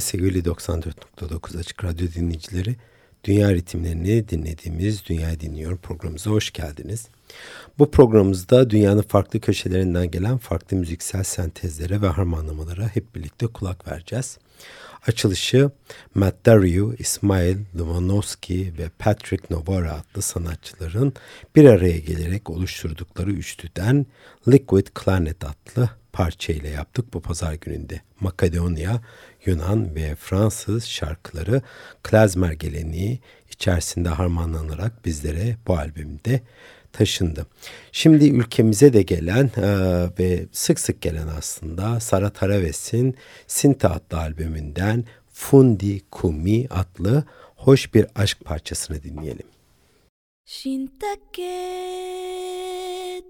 Merhaba sevgili 94.9 Açık Radyo dinleyicileri. Dünya ritimlerini dinlediğimiz Dünya Dinliyor programımıza hoş geldiniz. Bu programımızda dünyanın farklı köşelerinden gelen farklı müziksel sentezlere ve harmanlamalara hep birlikte kulak vereceğiz. Açılışı Matt Dario, İsmail Livanovski ve Patrick Novara adlı sanatçıların bir araya gelerek oluşturdukları üçlüden Liquid Clanet adlı parça ile yaptık bu pazar gününde. Makedonya, Yunan ve Fransız şarkıları klezmer geleneği içerisinde harmanlanarak bizlere bu albümde taşındı. Şimdi ülkemize de gelen e, ve sık sık gelen aslında Sara Taraves'in Sinta adlı albümünden Fundi Kumi adlı hoş bir aşk parçasını dinleyelim. Shintake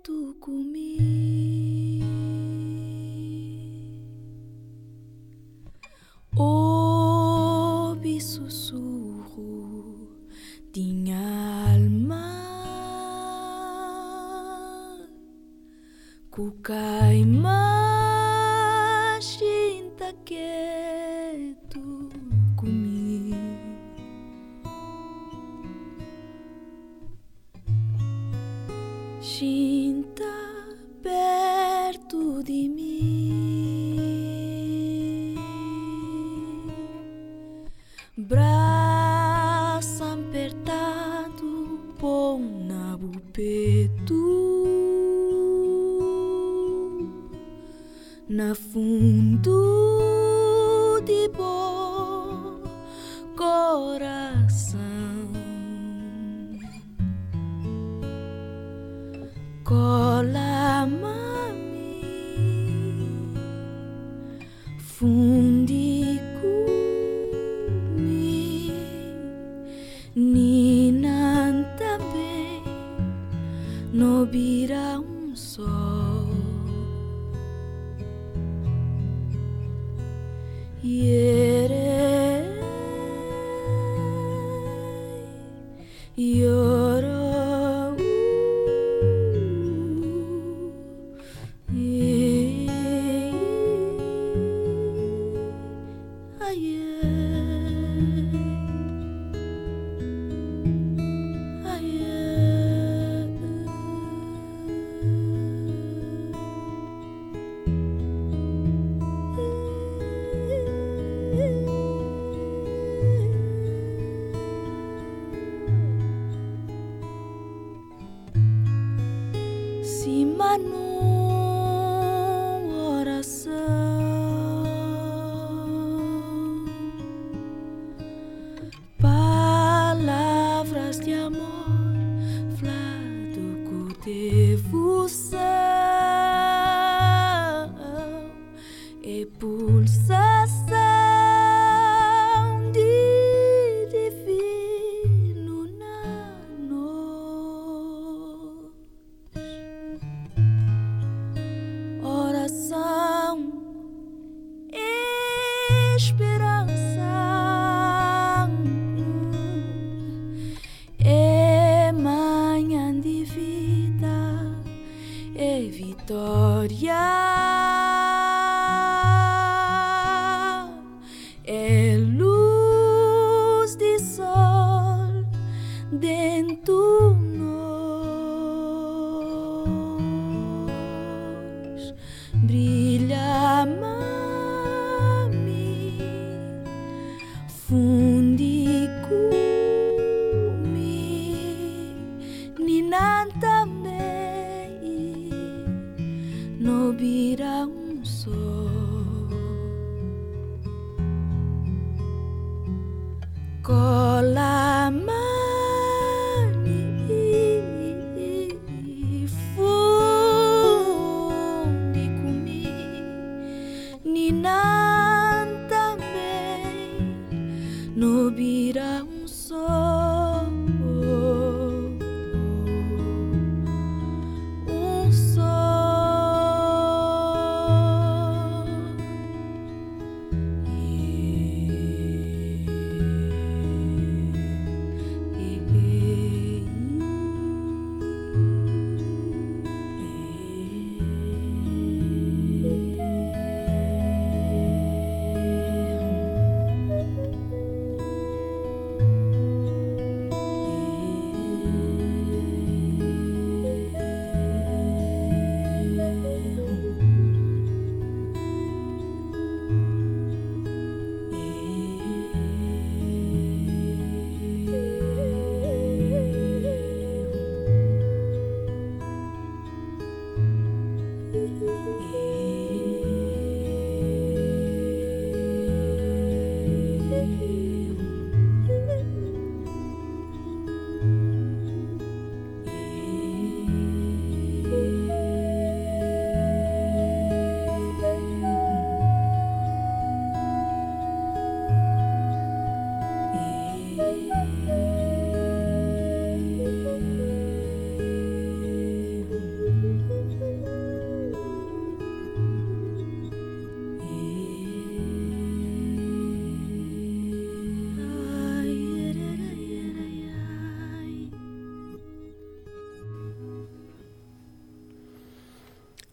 tu kumi Ouve sussurro de alma. Kukai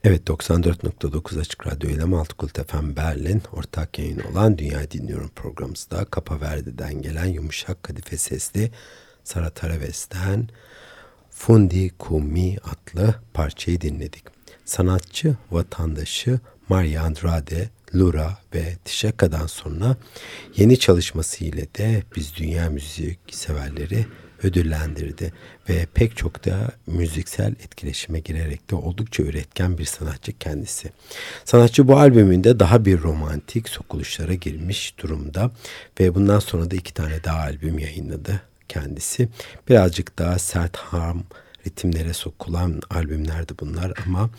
Evet 94.9 Açık Radyo ile Maltıkult FM Berlin ortak yayın olan Dünya Dinliyorum programımızda Kapa Verde'den gelen yumuşak kadife sesli Sara Taraves'ten Fundi Kumi adlı parçayı dinledik. Sanatçı, vatandaşı Maria Andrade, Lura ve Tişaka'dan sonra yeni çalışması ile de biz dünya müzik severleri ödüllendirdi ve pek çok da müziksel etkileşime girerek de oldukça üretken bir sanatçı kendisi. Sanatçı bu albümünde daha bir romantik sokuluşlara girmiş durumda ve bundan sonra da iki tane daha albüm yayınladı kendisi. Birazcık daha sert harm ritimlere sokulan albümlerdi bunlar ama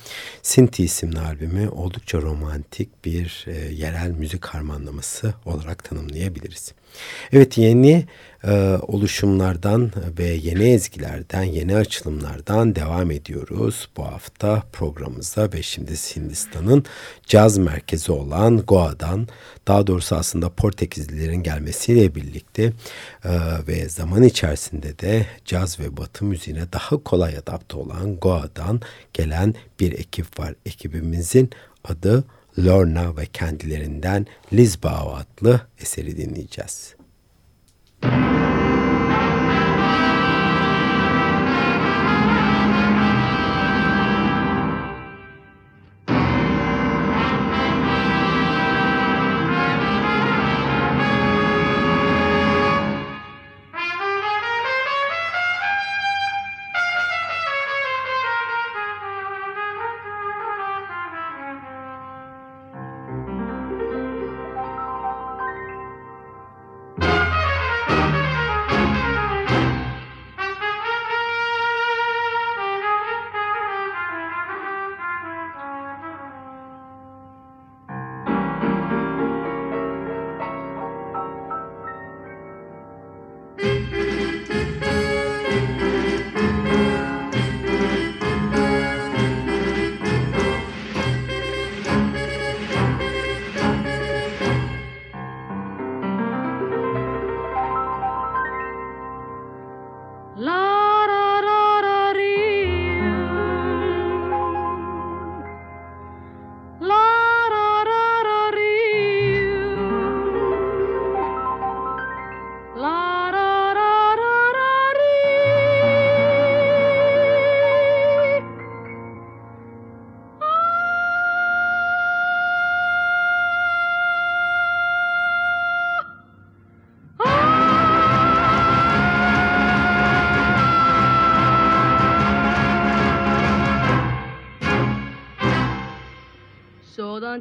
Sinti isimli albümü oldukça romantik bir e, yerel müzik harmanlaması olarak tanımlayabiliriz. Evet yeni oluşumlardan ve yeni ezgilerden, yeni açılımlardan devam ediyoruz. Bu hafta programımıza ve şimdi Hindistan'ın caz merkezi olan Goa'dan, daha doğrusu aslında Portekizlilerin gelmesiyle birlikte e, ve zaman içerisinde de caz ve batı müziğine daha kolay adapte olan Goa'dan gelen bir ekip var. Ekibimizin adı Lorna ve kendilerinden Lisbao adlı eseri dinleyeceğiz. Thank you.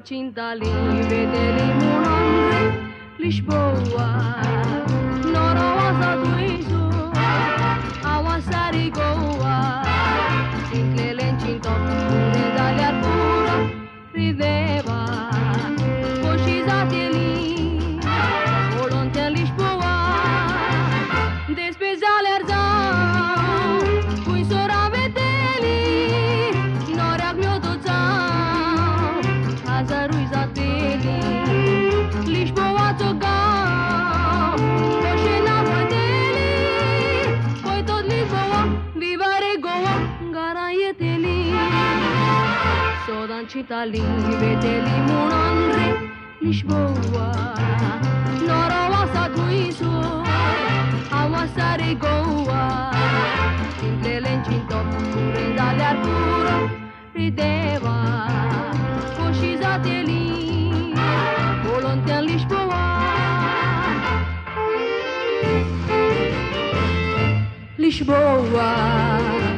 Çin'dalin de Munandri Lisboa Noroza duin Itali, vedeli mun Andre, Lisboa. Nora wasa guiso, awasa rigoa. Simple lencinto, purenda de Arturo, lisboa Lisboa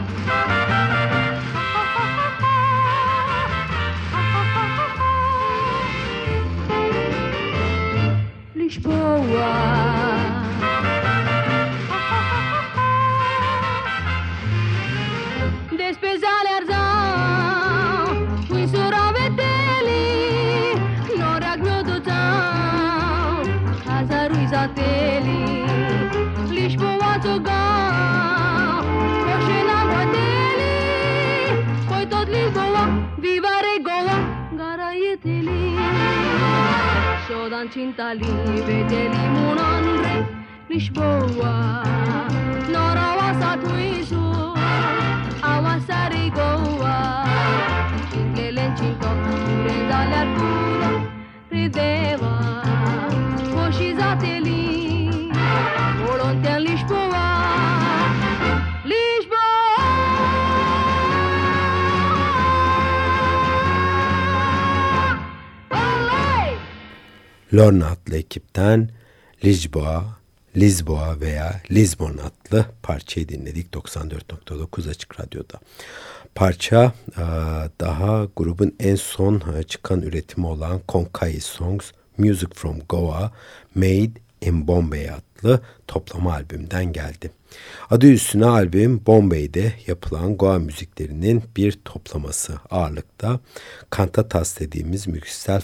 Lisboa Lisboa cinta libe limonandre Lisboa Noroa sa tuizu Awa sarigoa Cinglele cinto Cure dale arcuro Rideva Lorna adlı ekipten Lisboa, Lisboa veya Lisbon adlı parçayı dinledik 94.9 Açık Radyo'da. Parça e, daha grubun en son e, çıkan üretimi olan Konkai Songs Music from Goa Made in Bombay adlı toplama albümden geldi. Adı üstüne albüm Bombay'de yapılan Goa müziklerinin bir toplaması ağırlıkta kantatas dediğimiz müziksel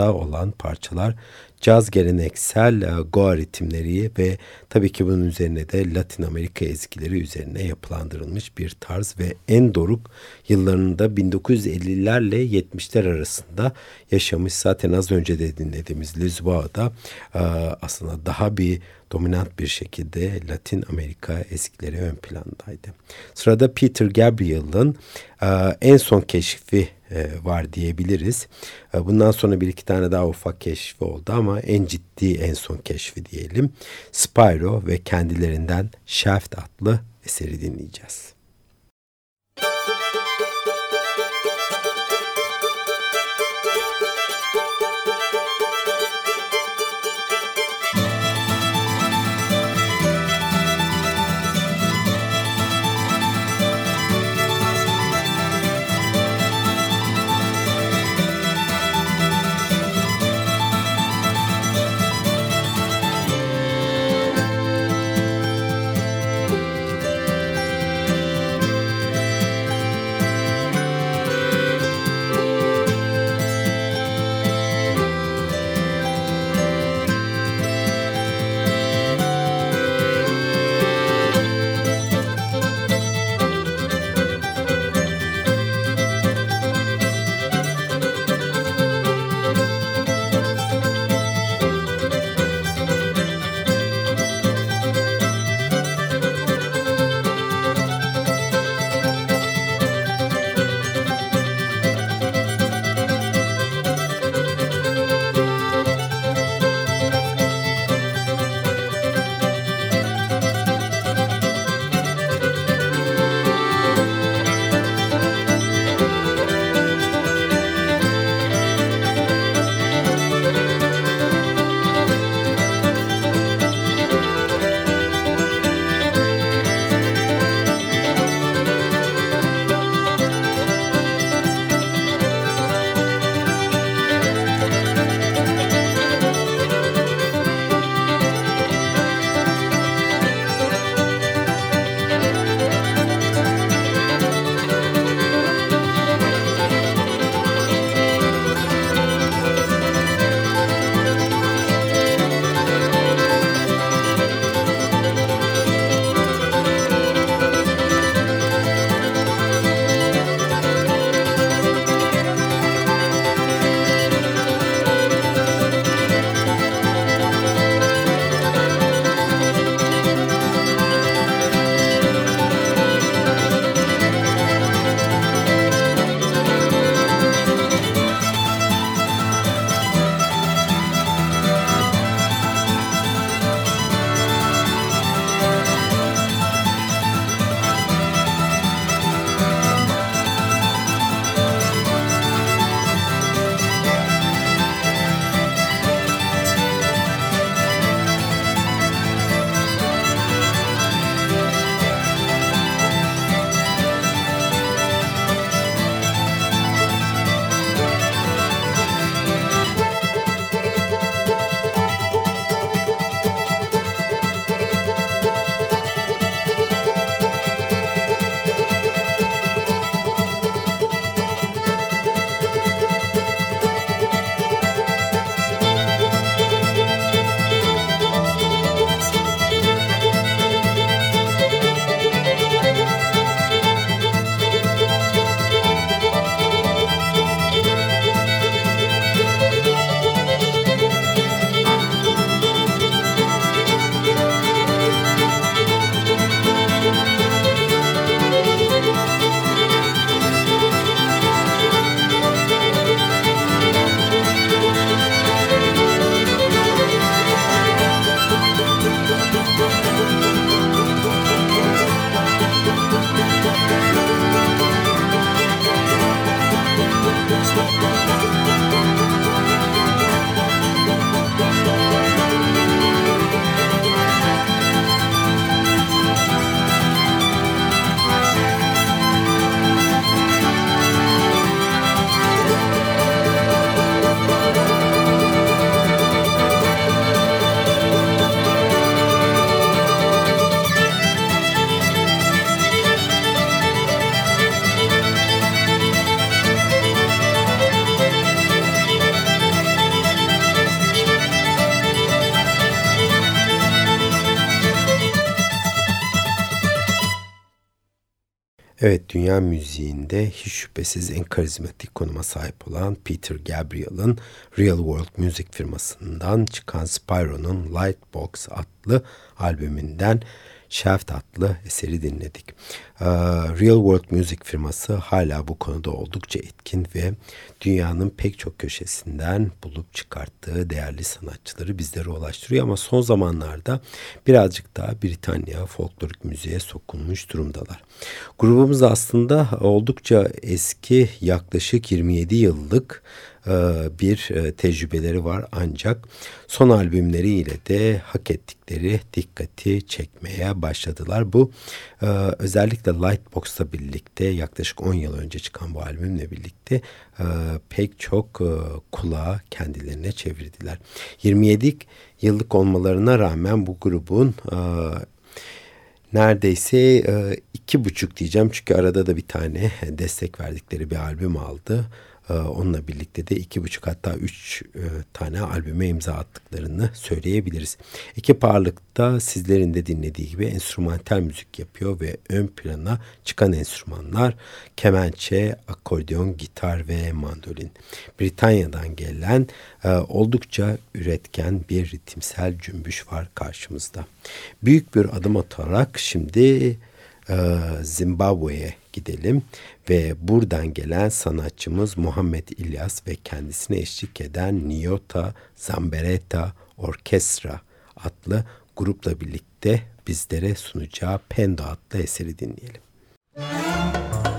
formatta olan parçalar caz geleneksel e, Goa ritimleri ve tabii ki bunun üzerine de Latin Amerika ezgileri üzerine yapılandırılmış bir tarz ve en doruk yıllarında 1950'lerle 70'ler arasında yaşamış zaten az önce de dinlediğimiz Lisboa'da e, aslında daha bir dominant bir şekilde Latin Amerika ezgileri ön plandaydı. Sırada Peter Gabriel'ın e, en son keşfi e, var diyebiliriz. E, bundan sonra bir iki tane daha ufak keşfi oldu ama en ciddi en son keşfi diyelim. Spyro ve kendilerinden Shaft adlı eseri dinleyeceğiz. Dünya müziğinde hiç şüphesiz en karizmatik konuma sahip olan Peter Gabriel'ın Real World Music firmasından çıkan Spyro'nun Lightbox adlı albümünden Shaft adlı eseri dinledik. Ee, Real World Music firması hala bu konuda oldukça etkin ve dünyanın pek çok köşesinden bulup çıkarttığı değerli sanatçıları bizlere ulaştırıyor. Ama son zamanlarda birazcık daha Britanya folklorik müziğe sokulmuş durumdalar. Grubumuz aslında oldukça eski yaklaşık 27 yıllık bir e, tecrübeleri var ancak son albümleriyle de hak ettikleri dikkati çekmeye başladılar. Bu e, özellikle Lightbox'la birlikte yaklaşık 10 yıl önce çıkan bu albümle birlikte pek çok kulağa kendilerine çevirdiler. 27 yıllık olmalarına rağmen bu grubun neredeyse iki buçuk diyeceğim çünkü arada da bir tane destek verdikleri bir albüm aldı. Ee, onunla birlikte de iki buçuk hatta üç e, tane albüme imza attıklarını söyleyebiliriz. Ekip ağırlıkta sizlerin de dinlediği gibi enstrümantal müzik yapıyor ve ön plana çıkan enstrümanlar kemençe, akordeon, gitar ve mandolin. Britanya'dan gelen e, oldukça üretken bir ritimsel cümbüş var karşımızda. Büyük bir adım atarak şimdi e, Zimbabwe'ye gidelim ve buradan gelen sanatçımız Muhammed İlyas ve kendisine eşlik eden Niyota Zambereta Orkestra adlı grupla birlikte bizlere sunacağı Pendo adlı eseri dinleyelim. Müzik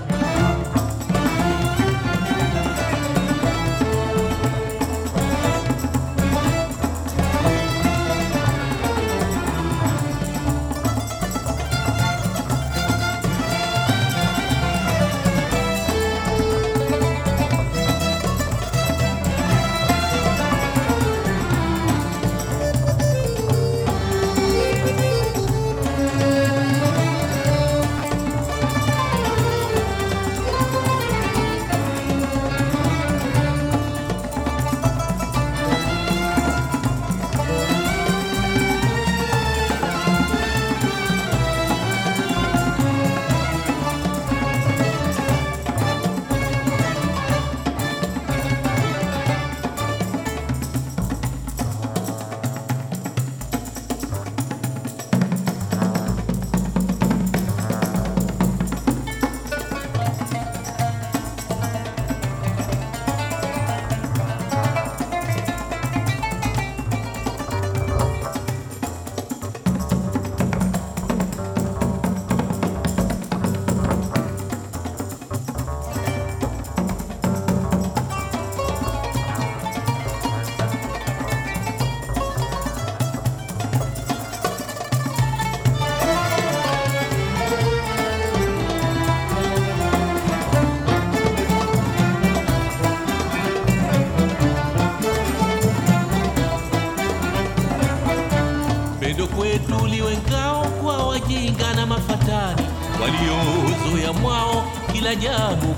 ajabu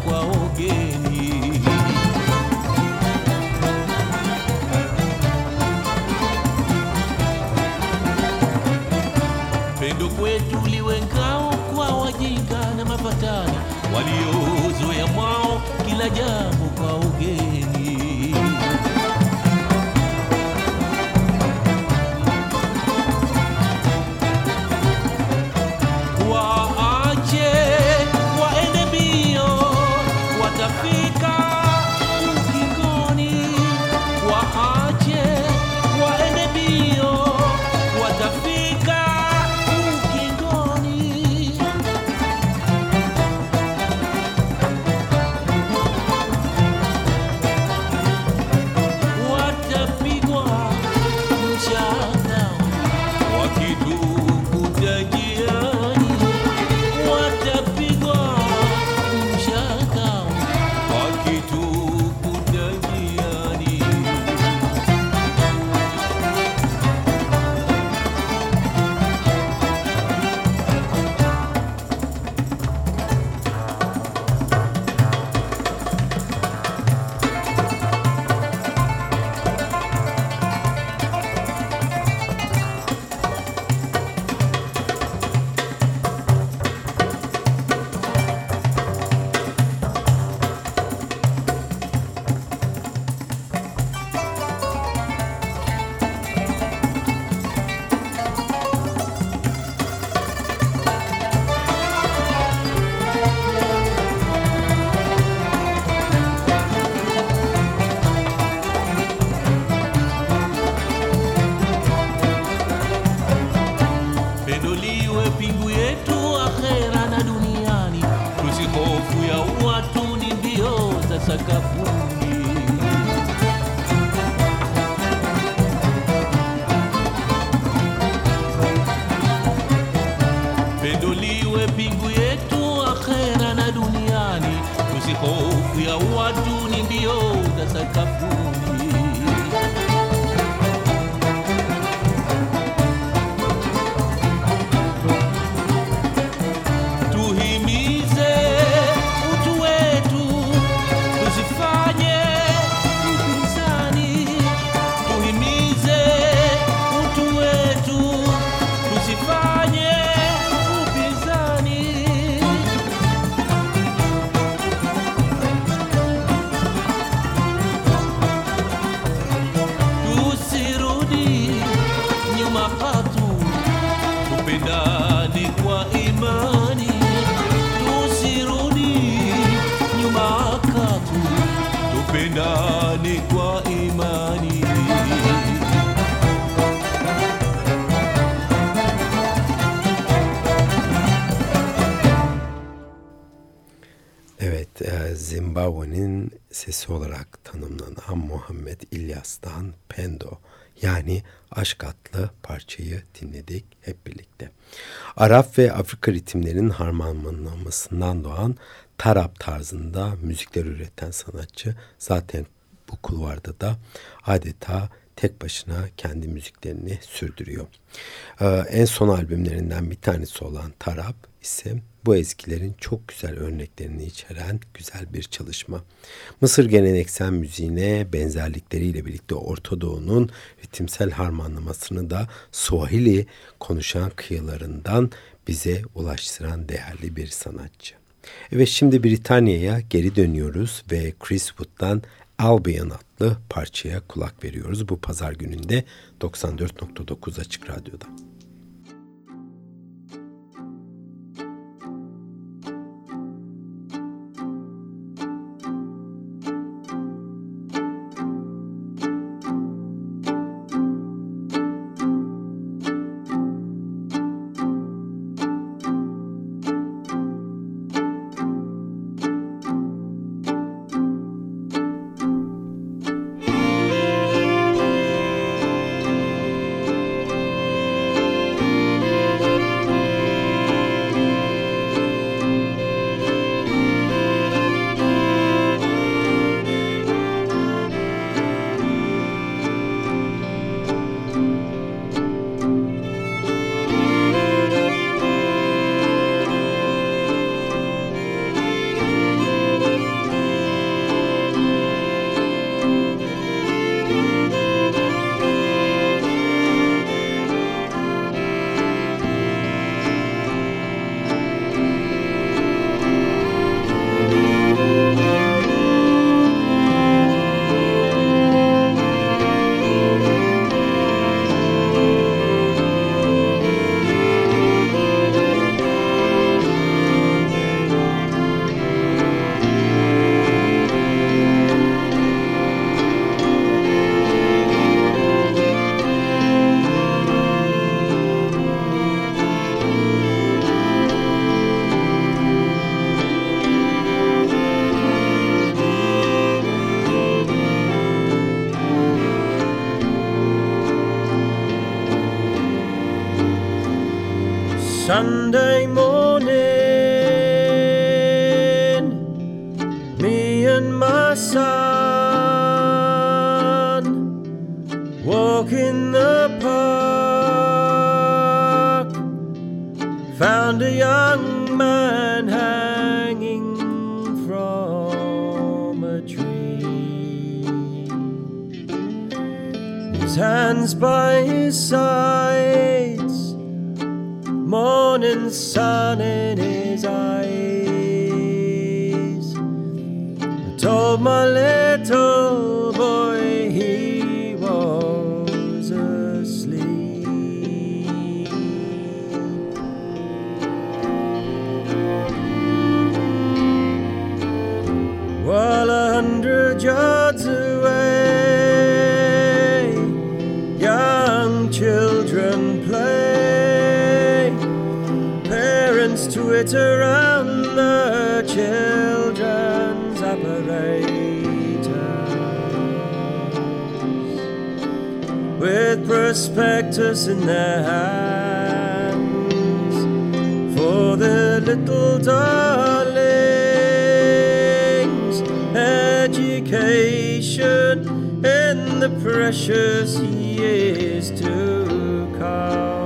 vya watu ni mbio za sakafu. Sesi olarak tanımlanan Muhammed İlyas'tan Pendo yani Aşk adlı parçayı dinledik hep birlikte. Arap ve Afrika ritimlerinin harmanlanmasından doğan tarap tarzında müzikler üreten sanatçı zaten bu kulvarda da adeta tek başına kendi müziklerini sürdürüyor. Ee, en son albümlerinden bir tanesi olan Tarap ise bu ezgilerin çok güzel örneklerini içeren güzel bir çalışma. Mısır geleneksel müziğine benzerlikleriyle birlikte Orta Doğu'nun ritimsel harmanlamasını da Swahili konuşan kıyılarından bize ulaştıran değerli bir sanatçı. Evet şimdi Britanya'ya geri dönüyoruz ve Chris Wood'dan Albion adlı parçaya kulak veriyoruz. Bu pazar gününde 94.9 Açık Radyo'da. the little darlings, education in the precious years to come.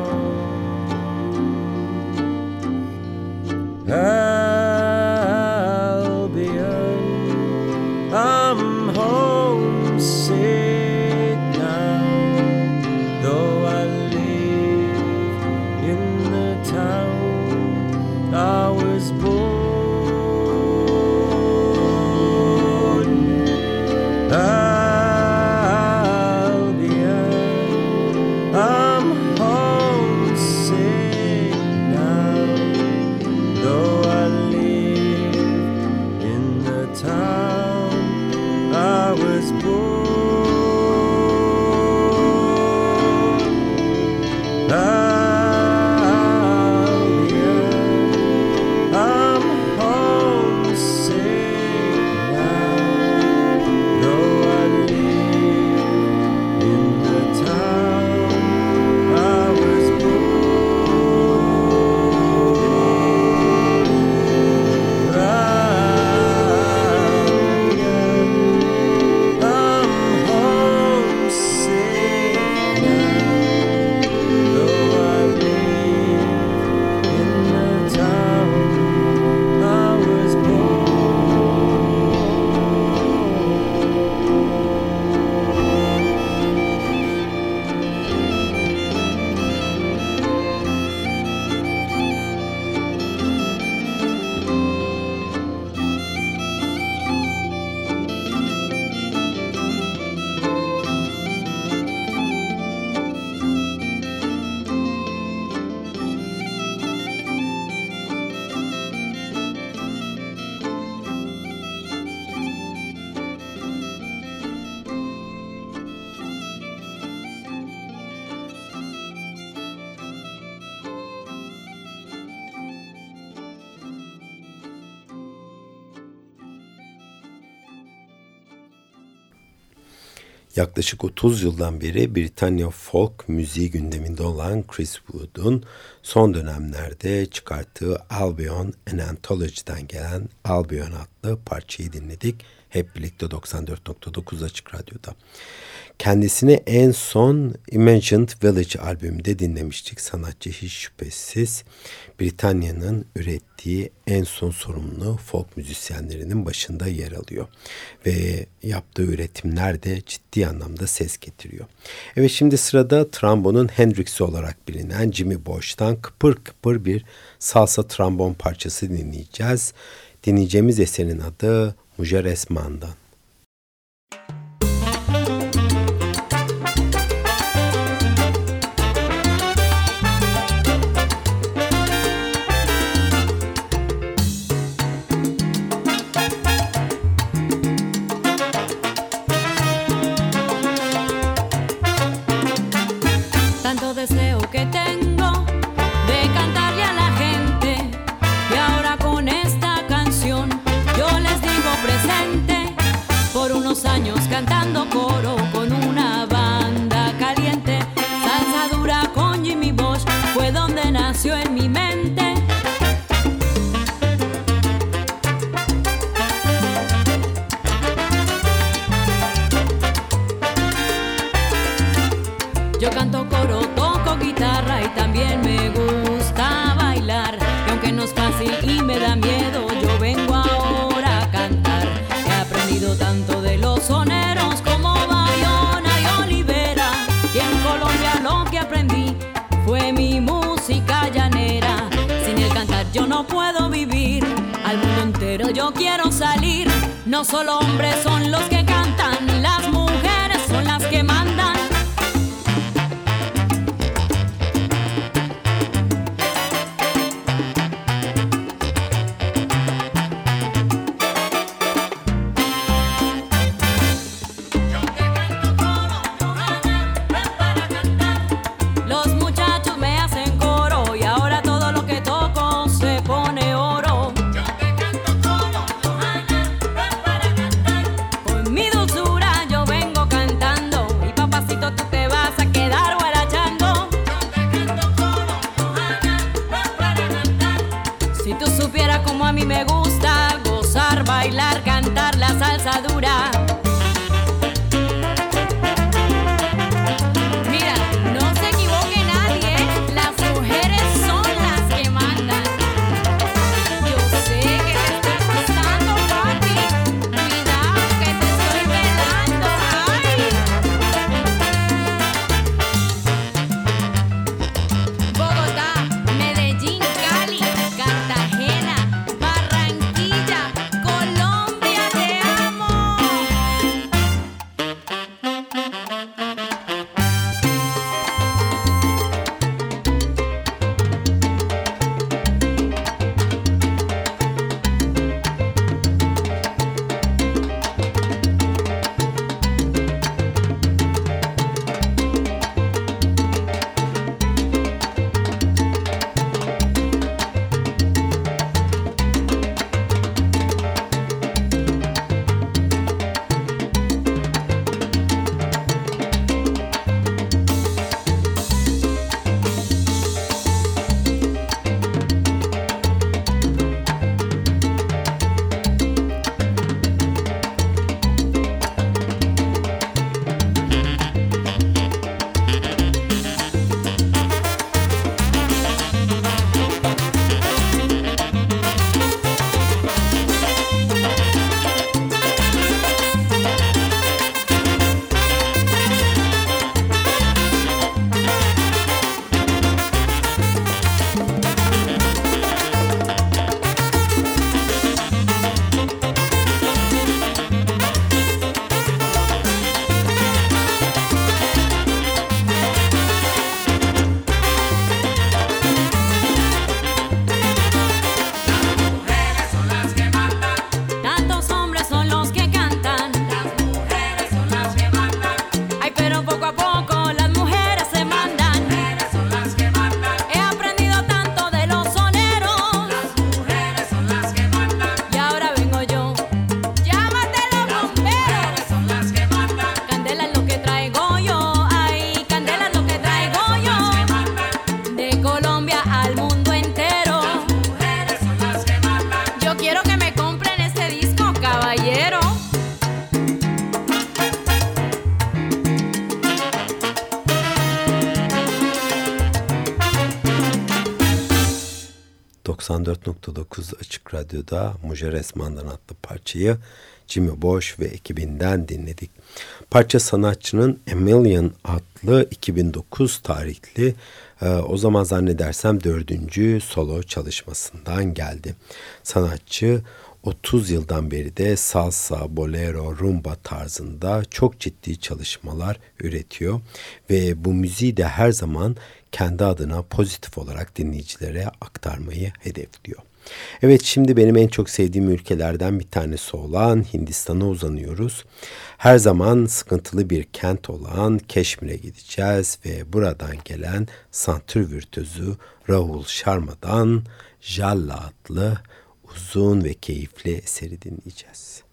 Yaklaşık 30 yıldan beri Britanya folk müziği gündeminde olan Chris Wood'un son dönemlerde çıkarttığı Albion An Anthology'den gelen Albion adlı parçayı dinledik. Hep birlikte 94.9 Açık Radyo'da. Kendisini en son Imagined Village albümünde dinlemiştik. Sanatçı hiç şüphesiz Britanya'nın ürettiği en son sorumlu folk müzisyenlerinin başında yer alıyor. Ve yaptığı üretimler de ciddi anlamda ses getiriyor. Evet şimdi sırada trombonun Hendrix'i olarak bilinen Jimmy Boş'tan kıpır kıpır bir salsa trombon parçası dinleyeceğiz. Dinleyeceğimiz eserin adı Mujer Esman'dan. tú supieras cómo a mí me gusta gozar, bailar, cantar. 94.9 Açık Radyo'da Mujeres Mandan adlı parçayı Jimmy Bosch ve ekibinden dinledik. Parça sanatçının A Million adlı 2009 tarihli e, o zaman zannedersem dördüncü solo çalışmasından geldi. Sanatçı 30 yıldan beri de salsa, bolero, rumba tarzında çok ciddi çalışmalar üretiyor ve bu müziği de her zaman kendi adına pozitif olarak dinleyicilere aktarmayı hedefliyor. Evet şimdi benim en çok sevdiğim ülkelerden bir tanesi olan Hindistan'a uzanıyoruz. Her zaman sıkıntılı bir kent olan Keşmir'e gideceğiz ve buradan gelen santür virtüzü Rahul Sharma'dan Jalla adlı uzun ve keyifli eseri dinleyeceğiz.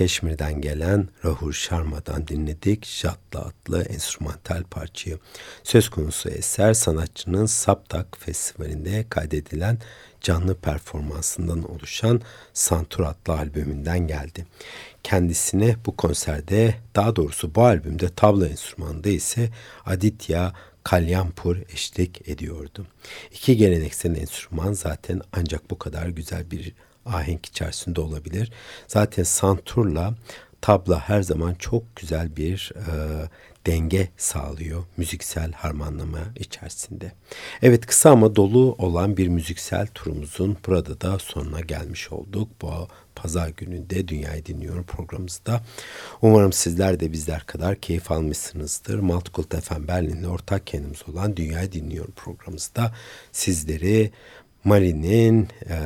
Keşmir'den gelen Rahul Sharma'dan dinledik Jatla adlı enstrümantal parçayı. Söz konusu eser sanatçının Saptak Festivali'nde kaydedilen canlı performansından oluşan Santur adlı albümünden geldi. Kendisine bu konserde, daha doğrusu bu albümde tabla enstrümanında ise Aditya Kalyampur eşlik ediyordu. İki geleneksel enstrüman zaten ancak bu kadar güzel bir ahenk içerisinde olabilir. Zaten santurla tabla her zaman çok güzel bir e, denge sağlıyor müziksel harmanlama içerisinde. Evet kısa ama dolu olan bir müziksel turumuzun burada da sonuna gelmiş olduk. Bu pazar gününde Dünyayı Dinliyorum programımızda. Umarım sizler de bizler kadar keyif almışsınızdır. Multicult FM Berlin'le ortak kendimiz olan Dünyayı Dinliyorum programımızda sizleri Mali'nin... E,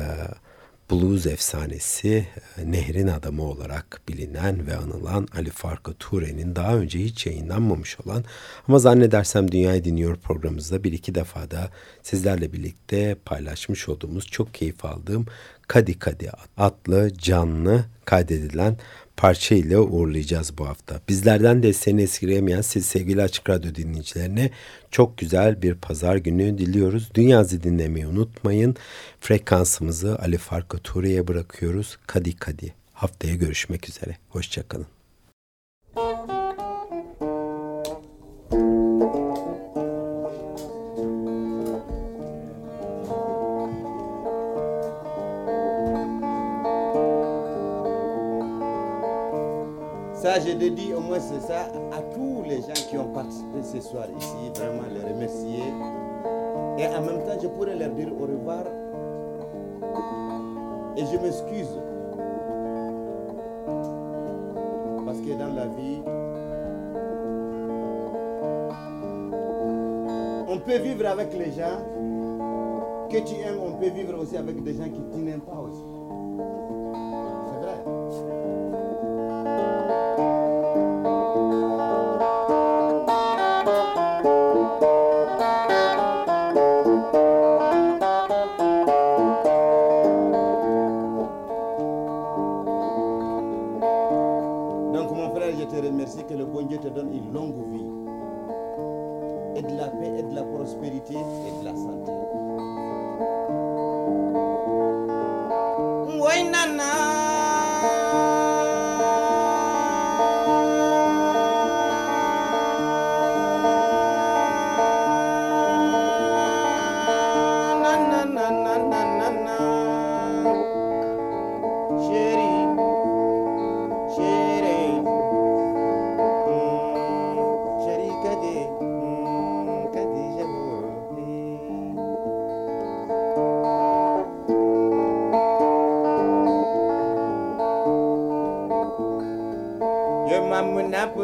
blues efsanesi, e, Nehrin Adamı olarak bilinen ve anılan Ali Farka Ture'nin daha önce hiç yayınlanmamış olan ama zannedersem Dünyayı Dinliyor programımızda bir iki defa da sizlerle birlikte paylaşmış olduğumuz çok keyif aldığım Kadi Kadi adlı canlı kaydedilen parça ile uğurlayacağız bu hafta. Bizlerden desteğini eskileyemeyen siz sevgili Açık Radyo dinleyicilerine çok güzel bir pazar günü diliyoruz. Dünyazı dinlemeyi unutmayın. Frekansımızı Ali Farka Ture'ye bırakıyoruz. Kadi Kadi. Haftaya görüşmek üzere. Hoşçakalın. Ça, je dis au moins c'est ça à tous les gens qui ont participé ce soir ici, vraiment les remercier. Et en même temps, je pourrais leur dire au revoir. Et je m'excuse. Parce que dans la vie, on peut vivre avec les gens que tu aimes, on peut vivre aussi avec des gens qui tu n'aimes pas aussi.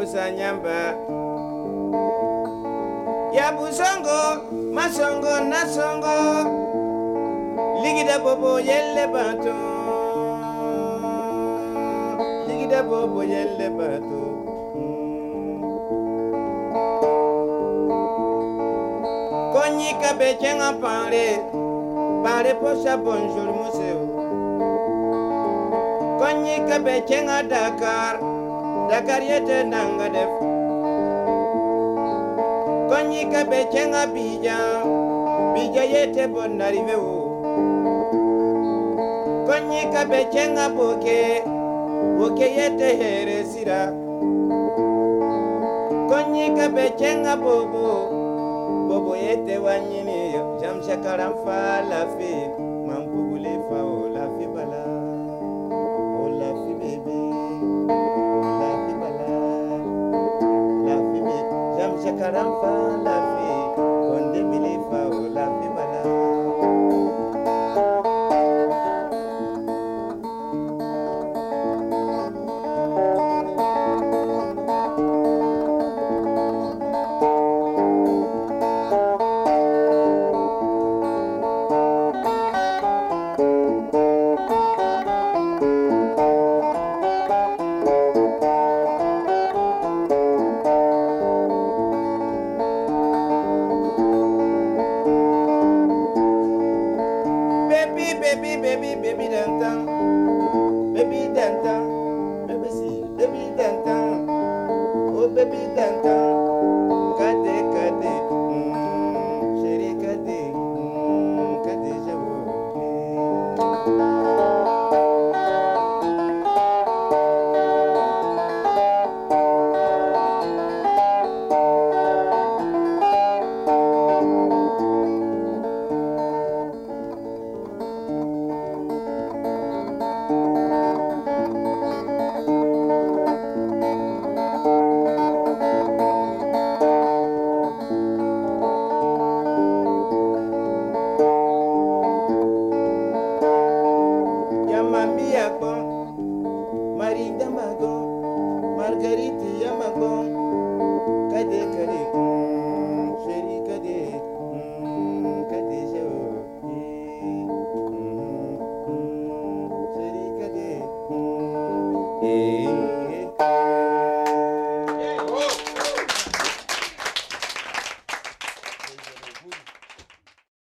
Pusa nyamba Ya busongo, masongo, nasongo. Ligida bobo yelle bato. Ligida bobo yelle bato. Hmm. Konyi kabe chenga pare. Pare posa bonjour museo Konyi kabe chenga Dakar dakar yete nanga def konyi ka be cenga bija bija yete bon narive wo. Konyi ka be cenga boke boke yete here sira. Konyi ka be cenga bobo bobo yete wanyini jamshakaram falafi